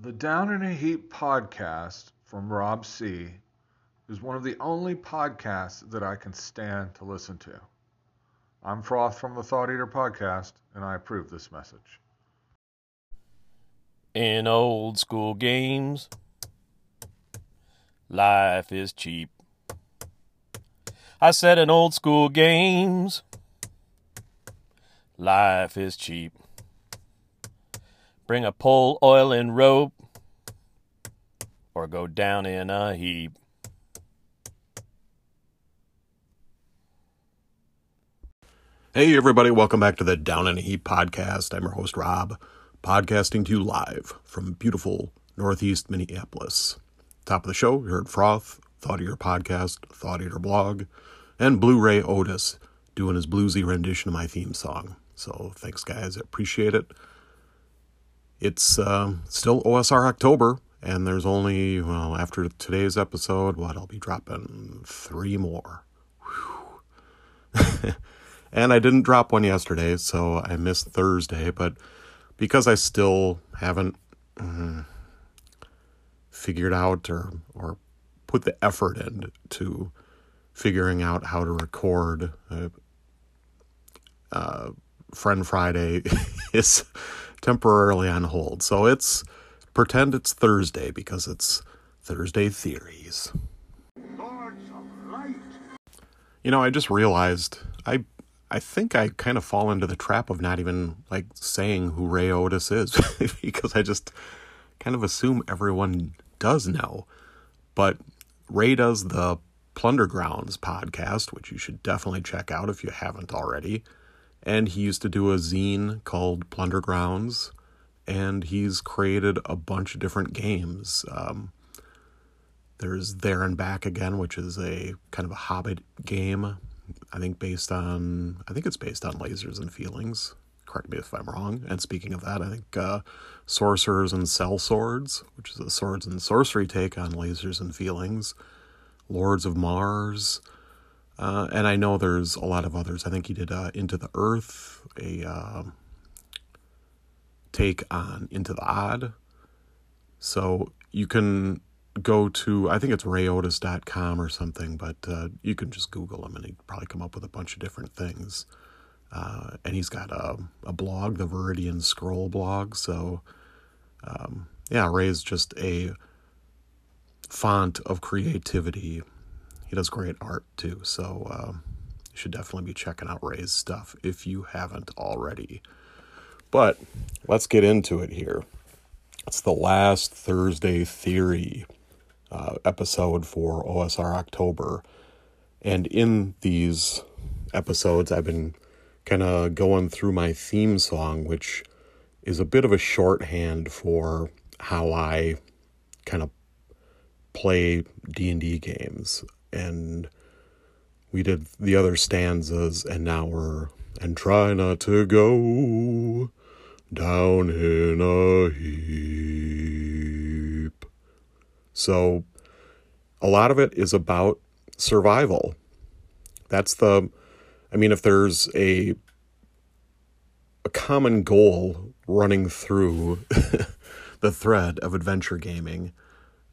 The Down in a Heap podcast from Rob C. is one of the only podcasts that I can stand to listen to. I'm Froth from the Thought Eater podcast, and I approve this message. In old school games, life is cheap. I said in old school games, life is cheap. Bring a pole, oil, and rope, or go down in a heap. Hey, everybody, welcome back to the Down in a Heap podcast. I'm your host, Rob, podcasting to you live from beautiful Northeast Minneapolis. Top of the show, you heard Froth, Thought Eater Podcast, Thought Eater Blog, and Blu ray Otis doing his bluesy rendition of my theme song. So thanks, guys. I appreciate it. It's uh, still OSR October, and there's only, well, after today's episode, what, I'll be dropping three more. and I didn't drop one yesterday, so I missed Thursday, but because I still haven't uh, figured out or, or put the effort in to figuring out how to record uh, uh, Friend Friday is temporarily on hold. So it's pretend it's Thursday because it's Thursday Theories. You know, I just realized I I think I kind of fall into the trap of not even like saying who Ray Otis is because I just kind of assume everyone does know. But Ray does the Plunder Grounds podcast, which you should definitely check out if you haven't already. And he used to do a zine called Plunder Grounds, and he's created a bunch of different games. Um, there's There and Back Again, which is a kind of a Hobbit game. I think based on, I think it's based on Lasers and Feelings. Correct me if I'm wrong. And speaking of that, I think uh, Sorcerers and Sellswords, which is a swords and sorcery take on Lasers and Feelings. Lords of Mars. Uh, and I know there's a lot of others. I think he did uh, Into the Earth, a uh, take on Into the Odd. So you can go to, I think it's rayotis.com or something, but uh, you can just Google him and he'd probably come up with a bunch of different things. Uh, and he's got a, a blog, the Viridian Scroll blog. So, um, yeah, is just a font of creativity. Does great art too. So, uh, you should definitely be checking out Ray's stuff if you haven't already. But let's get into it here. It's the last Thursday Theory uh, episode for OSR October. And in these episodes, I've been kind of going through my theme song, which is a bit of a shorthand for how I kind of play D&D games. And we did the other stanzas and now we're and try not to go down in a heap. So a lot of it is about survival. That's the I mean if there's a a common goal running through the thread of adventure gaming,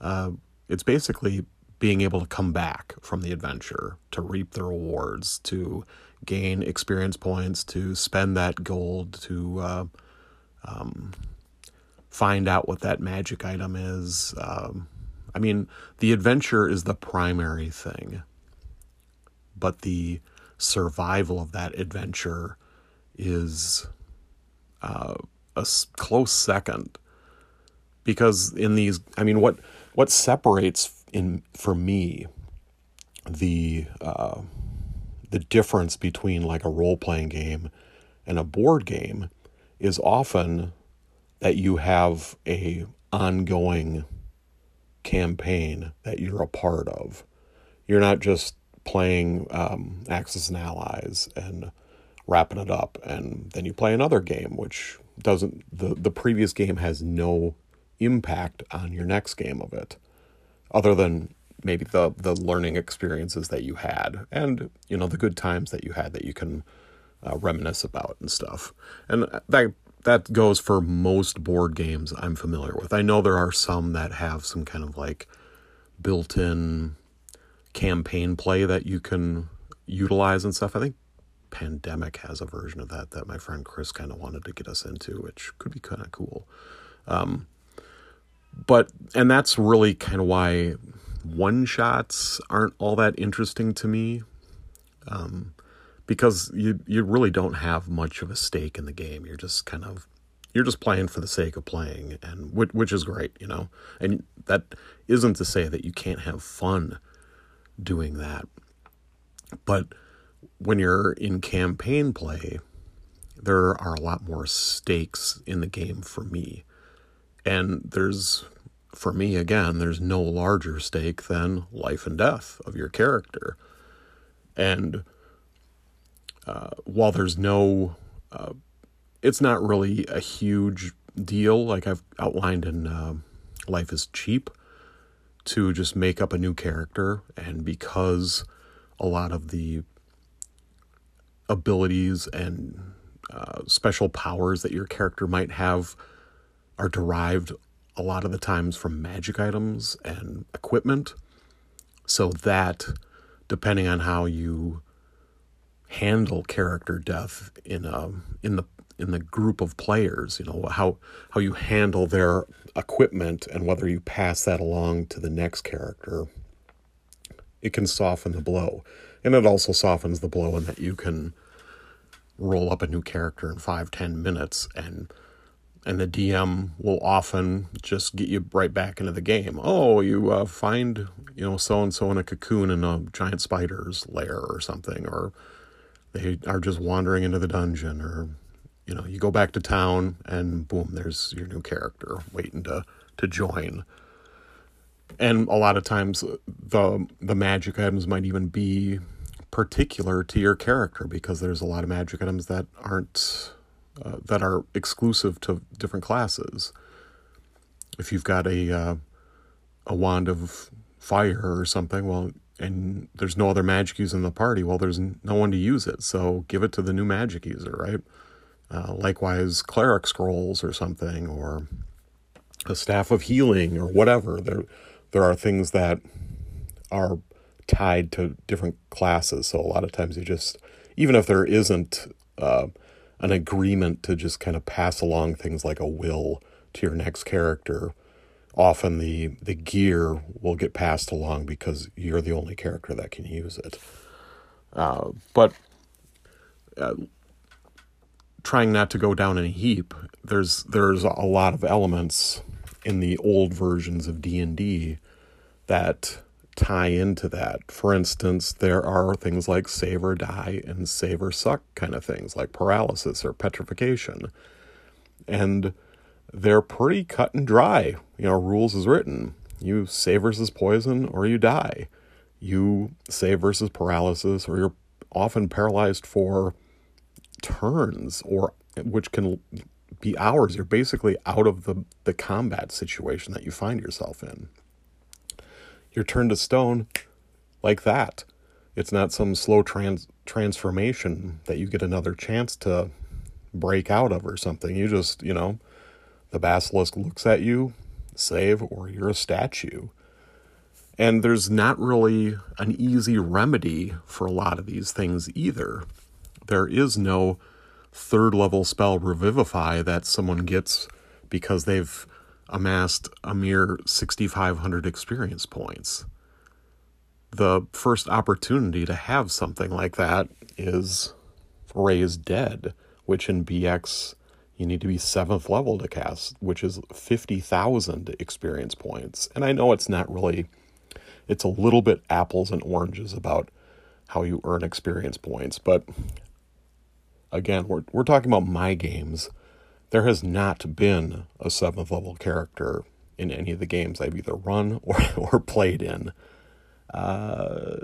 uh, it's basically being able to come back from the adventure, to reap the rewards, to gain experience points, to spend that gold, to uh, um, find out what that magic item is. Um, I mean, the adventure is the primary thing, but the survival of that adventure is uh, a close second. Because in these, I mean, what what separates in for me the uh, the difference between like a role playing game and a board game is often that you have a ongoing campaign that you're a part of. You're not just playing um, Axis and Allies and wrapping it up, and then you play another game, which doesn't the the previous game has no impact on your next game of it, other than maybe the the learning experiences that you had and you know the good times that you had that you can uh, reminisce about and stuff. And that that goes for most board games I'm familiar with. I know there are some that have some kind of like built-in campaign play that you can utilize and stuff. I think Pandemic has a version of that that my friend Chris kind of wanted to get us into, which could be kind of cool. Um, but and that's really kind of why one shots aren't all that interesting to me. Um, because you you really don't have much of a stake in the game. You're just kind of you're just playing for the sake of playing, and which, which is great, you know. And that isn't to say that you can't have fun doing that, but when you're in campaign play, there are a lot more stakes in the game for me. And there's, for me, again, there's no larger stake than life and death of your character. And uh, while there's no, uh, it's not really a huge deal, like I've outlined in uh, Life is Cheap, to just make up a new character. And because a lot of the abilities and uh, special powers that your character might have are derived a lot of the times from magic items and equipment. So that, depending on how you handle character death in a in the in the group of players, you know how how you handle their equipment and whether you pass that along to the next character, it can soften the blow, and it also softens the blow in that you can roll up a new character in five ten minutes and and the DM will often just get you right back into the game. Oh, you uh, find you know so and so in a cocoon in a giant spider's lair or something, or they are just wandering into the dungeon, or you know you go back to town and boom, there's your new character waiting to to join. And a lot of times the the magic items might even be particular to your character because there's a lot of magic items that aren't uh, that are exclusive to different classes. If you've got a uh, a wand of fire or something, well, and there's no other magic user in the party, well, there's no one to use it, so give it to the new magic user, right? Uh, likewise, cleric scrolls or something, or a staff of healing or whatever. There, there are things that are tied to different classes. So a lot of times you just, even if there isn't uh, an agreement to just kind of pass along things like a will to your next character, often the the gear will get passed along because you're the only character that can use it. Uh, but uh, trying not to go down in a heap, there's there's a lot of elements in the old versions of D and D that tie into that. For instance, there are things like save or die and save or suck kind of things, like paralysis or petrification. And they're pretty cut and dry. You know, rules is written. You save versus poison or you die. You save versus paralysis or you're often paralyzed for turns or which can be hours. You're basically out of the, the combat situation that you find yourself in you're turned to stone like that. It's not some slow trans- transformation that you get another chance to break out of or something. You just, you know, the basilisk looks at you, save, or you're a statue. And there's not really an easy remedy for a lot of these things either. There is no third level spell revivify that someone gets because they've amassed a mere 6,500 experience points. The first opportunity to have something like that is Raise Dead, which in BX you need to be seventh level to cast, which is 50,000 experience points. And I know it's not really, it's a little bit apples and oranges about how you earn experience points, but again, we're, we're talking about my games there has not been a seventh level character in any of the games I've either run or, or played in uh,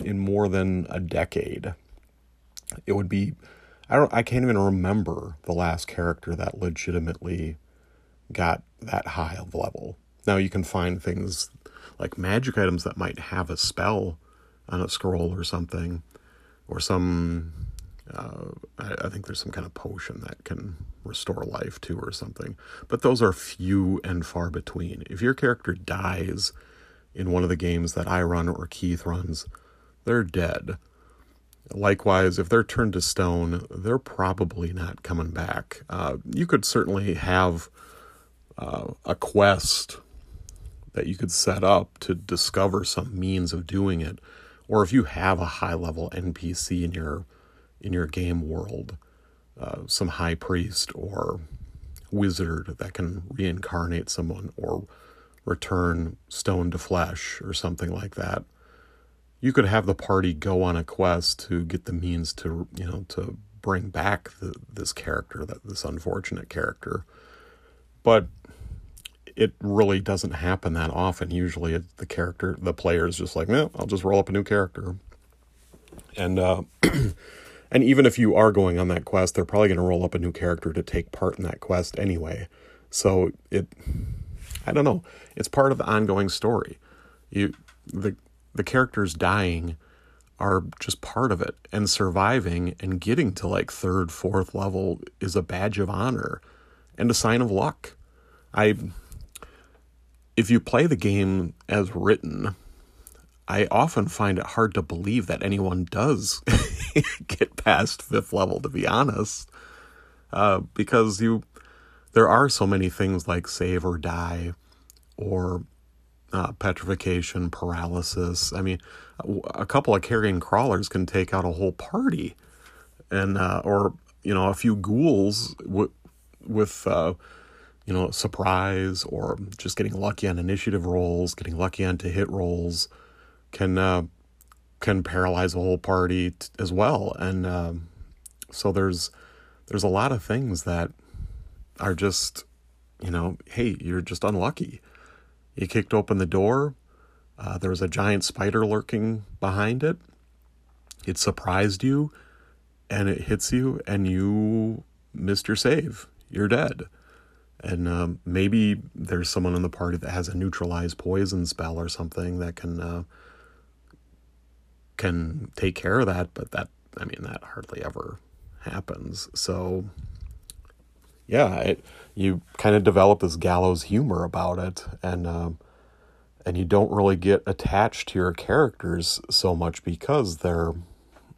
in more than a decade. It would be I don't I can't even remember the last character that legitimately got that high of level. Now you can find things like magic items that might have a spell on a scroll or something, or some Uh, I, I think there's some kind of potion that can restore life too, or something. But those are few and far between. If your character dies in one of the games that I run or Keith runs, they're dead. Likewise, if they're turned to stone, they're probably not coming back. Uh, you could certainly have uh, a quest that you could set up to discover some means of doing it, or if you have a high level NPC in your in your game world, uh, some high priest or wizard that can reincarnate someone or return stone to flesh or something like that. You could have the party go on a quest to get the means to you know to bring back the, this character that this unfortunate character. But it really doesn't happen that often. Usually it, the character the player is just like no i'll just roll up a new character. And uh and even if you are going on that quest they're probably going to roll up a new character to take part in that quest anyway. So it i don't know. It's part of the ongoing story. You the the characters dying are just part of it. And surviving and getting to like third fourth level is a badge of honor and a sign of luck. I if you play the game as written i often find it hard to believe that anyone does get past fifth level to be honest. Uh, because you there are so many things like save or die or uh, petrification, paralysis. I mean, a couple of carrion crawlers can take out a whole party, and uh, or you know a few ghouls with uh, you know surprise or just getting lucky on initiative rolls, getting lucky on to hit rolls, can uh, can paralyze a whole party t- as well. And um, so there's there's a lot of things that are just you know hey you're just unlucky you kicked open the door. Uh, there was a giant spider lurking behind it. It surprised you, and it hits you, and you missed your save. You're dead. And um, maybe there's someone in the party that has a neutralized poison spell or something that can uh, can take care of that. But that, I mean, that hardly ever happens. So, yeah, it, you kind of develop this gallows humor about it, and um, and you don't really get attached to your characters so much because they're,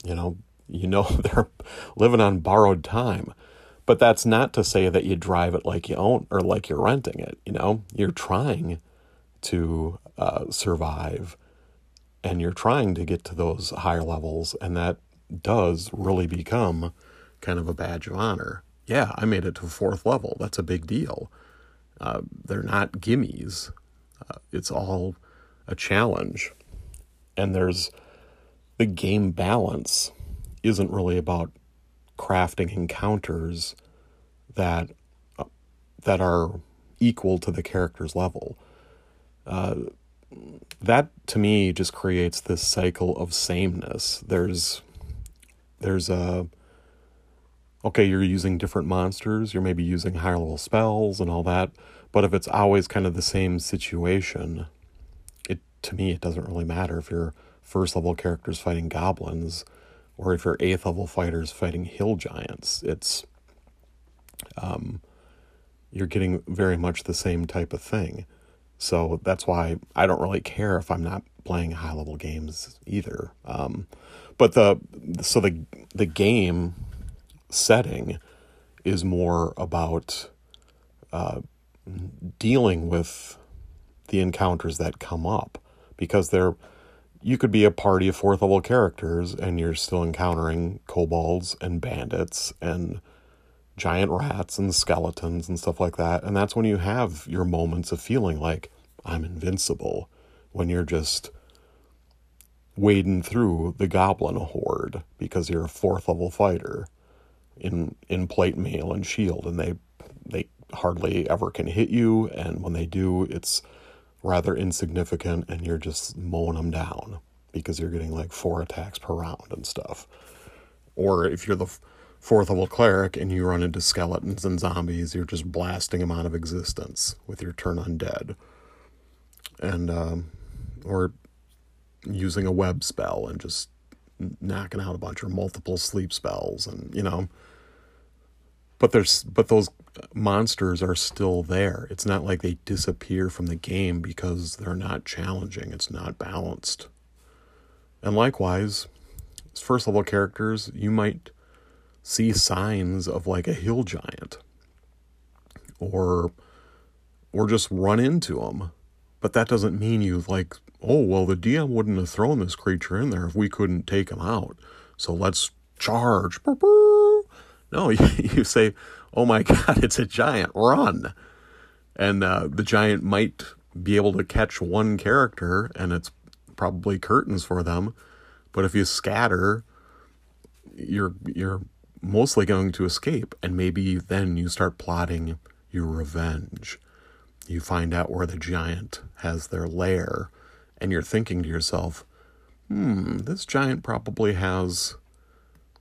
you know, you know they're living on borrowed time. But that's not to say that you drive it like you own or like you're renting it. You know, you're trying to uh, survive, and you're trying to get to those higher levels, and that does really become kind of a badge of honor yeah, I made it to fourth level. That's a big deal. Uh, they're not gimmies. Uh, it's all a challenge. And there's the game balance isn't really about crafting encounters that uh, that are equal to the character's level. Uh, that to me just creates this cycle of sameness. There's there's a okay, you're using different monsters, you're maybe using higher level spells and all that, but if it's always kind of the same situation, it to me it doesn't really matter if your first level characters fighting goblins or if your eighth level fighters fighting hill giants. It's um you're getting very much the same type of thing. So that's why I don't really care if I'm not playing high level games either. Um, but the so the the game setting is more about uh, dealing with the encounters that come up because they're you could be a party of fourth level characters and you're still encountering kobolds and bandits and giant rats and skeletons and stuff like that and that's when you have your moments of feeling like I'm invincible when you're just wading through the goblin horde because you're a fourth level fighter in in plate mail and shield, and they they hardly ever can hit you, and when they do, it's rather insignificant, and you're just mowing them down because you're getting like four attacks per round and stuff. Or if you're the fourth level cleric and you run into skeletons and zombies, you're just blasting them out of existence with your turn undead. And, um, or using a web spell and just knocking out a bunch or multiple sleep spells and you know. But there's but those monsters are still there. It's not like they disappear from the game because they're not challenging. It's not balanced. And likewise first level characters you might see signs of like a hill giant or or just run into them but that doesn't mean you like oh well the dm wouldn't have thrown this creature in there if we couldn't take him out. So let's charge. No you, say oh my god it's a giant. Run! And uh, the giant might be able to catch one character and it's probably curtains for them. But if you scatter you're you're mostly going to escape and maybe then you start plotting your revenge. You find out where the giant has their lair and you're thinking to yourself hmm this giant probably has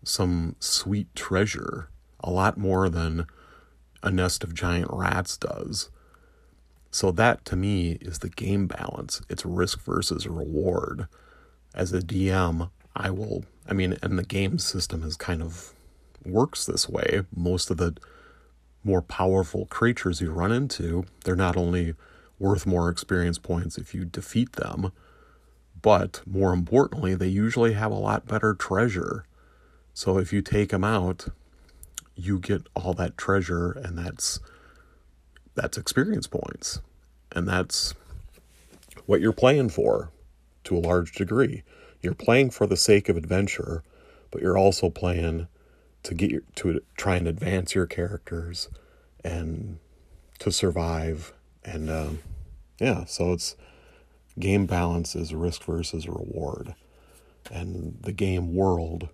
some sweet treasure a lot more than a nest of giant rats does. So that to me is the game balance. It's risk versus reward. As a dm i will i mean and the game system is kind of works this way. Most of the more powerful creatures you run into, they're not only worth more experience points if you defeat them, but more importantly, they usually have a lot better treasure. So if you take them out, you get all that treasure and that's that's experience points. And that's what you're playing for to a large degree. You're playing for the sake of adventure, but you're also playing to get your, to try and advance your characters and to survive. And um, yeah so it's game balance is risk versus reward. And the game world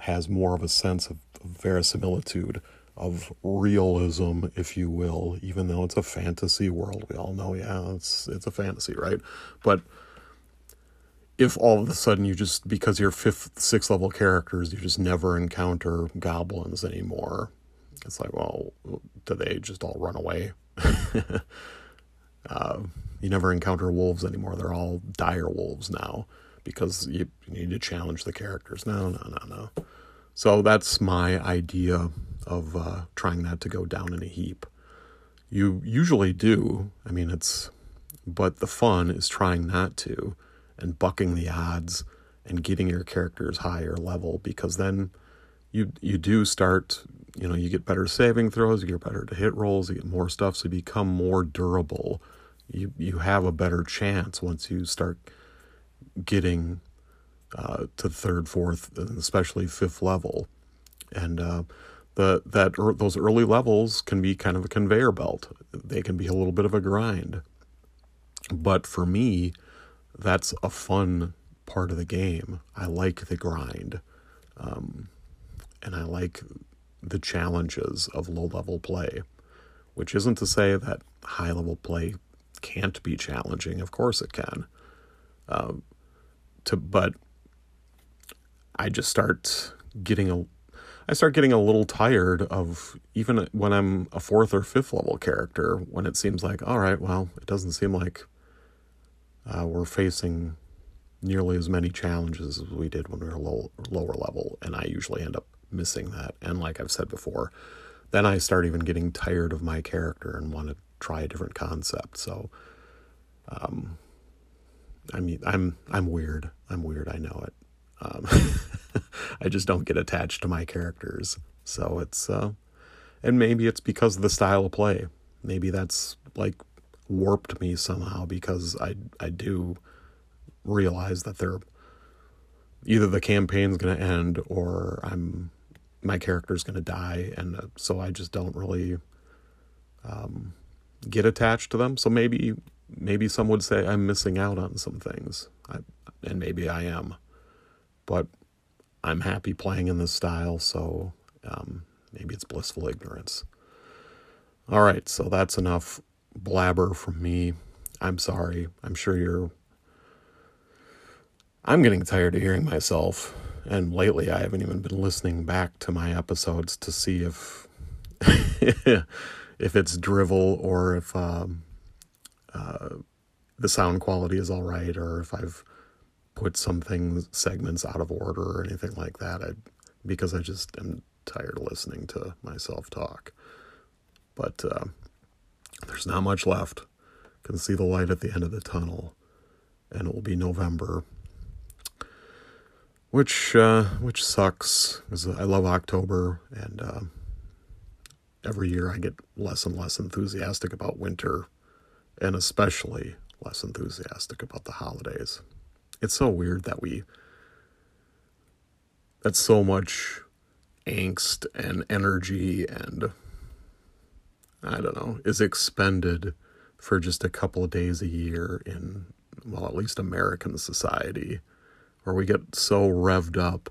has more of a sense of, of verisimilitude of realism if you will even though it's a fantasy world. We all know yeah it's it's a fantasy right? But if all of a sudden you just because you're fifth sixth level characters you just never encounter goblins anymore it's like well do they just all run away? Uh, you never encounter wolves anymore. They're all dire wolves now because you, you need to challenge the characters. No no no no. So that's my idea of uh, trying not to go down in a heap. You usually do. I mean it's but the fun is trying not to and bucking the odds and getting your characters higher level because then you you do start you know you get better saving throws you get better to hit rolls you get more stuff so you become more durable. You you have a better chance once you start getting uh, to third fourth and especially fifth level. And uh, the that er, those early levels can be kind of a conveyor belt. They can be a little bit of a grind. But for me that's a fun part of the game. I like the grind. Um, and I like the challenges of low level play, which isn't to say that high level play can't be challenging. Of course it can. Um, to but I just start getting a I start getting a little tired of even when I'm a fourth or fifth level character when it seems like all right, well, it doesn't seem like uh, we're facing nearly as many challenges as we did when we were low, lower level, and I usually end up missing that. And like I've said before, then I start even getting tired of my character and want to try a different concept. So, um, I mean, I'm I'm weird. I'm weird. I know it. Um, I just don't get attached to my characters. So it's uh, and maybe it's because of the style of play. Maybe that's like warped me somehow because I I do realize that they're either the campaign's going to end or I'm my character's going to die. And uh, so I just don't really um, get attached to them. So maybe maybe some would say I'm missing out on some things. I, and maybe I am. But I'm happy playing in this style. So um, maybe it's blissful ignorance. All right. So that's enough blabber from me. I'm sorry. I'm sure you're. I'm getting tired of hearing myself. And lately, I haven't even been listening back to my episodes to see if if it's drivel or if um, uh, the sound quality is all right, or if I've put some things segments out of order or anything like that. I because I just am tired of listening to myself talk. But uh, there's not much left. Can see the light at the end of the tunnel, and it will be November, which uh, which sucks because I love October, and uh, every year I get less and less enthusiastic about winter, and especially less enthusiastic about the holidays. It's so weird that we that's so much angst and energy and I don't know, is expended for just a couple of days a year in, well, at least American society, where we get so revved up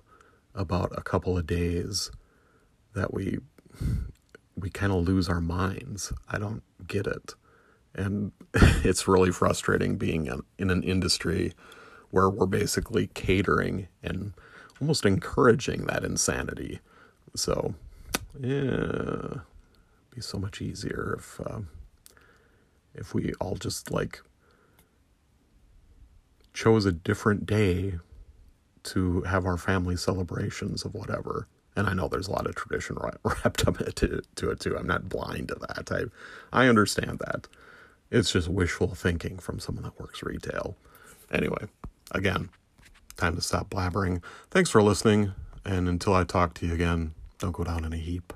about a couple of days that we we kind of lose our minds. I don't get it. And it's really frustrating being in an industry where we're basically catering and almost encouraging that insanity. So, yeah, be so much easier if uh, if we all just like chose a different day to have our family celebrations of whatever. And I know there's a lot of tradition wrapped up to, to it too. I'm not blind to that. I I understand that. It's just wishful thinking from someone that works retail. Anyway, again, time to stop blabbering. Thanks for listening, and until I talk to you again, don't go down in a heap.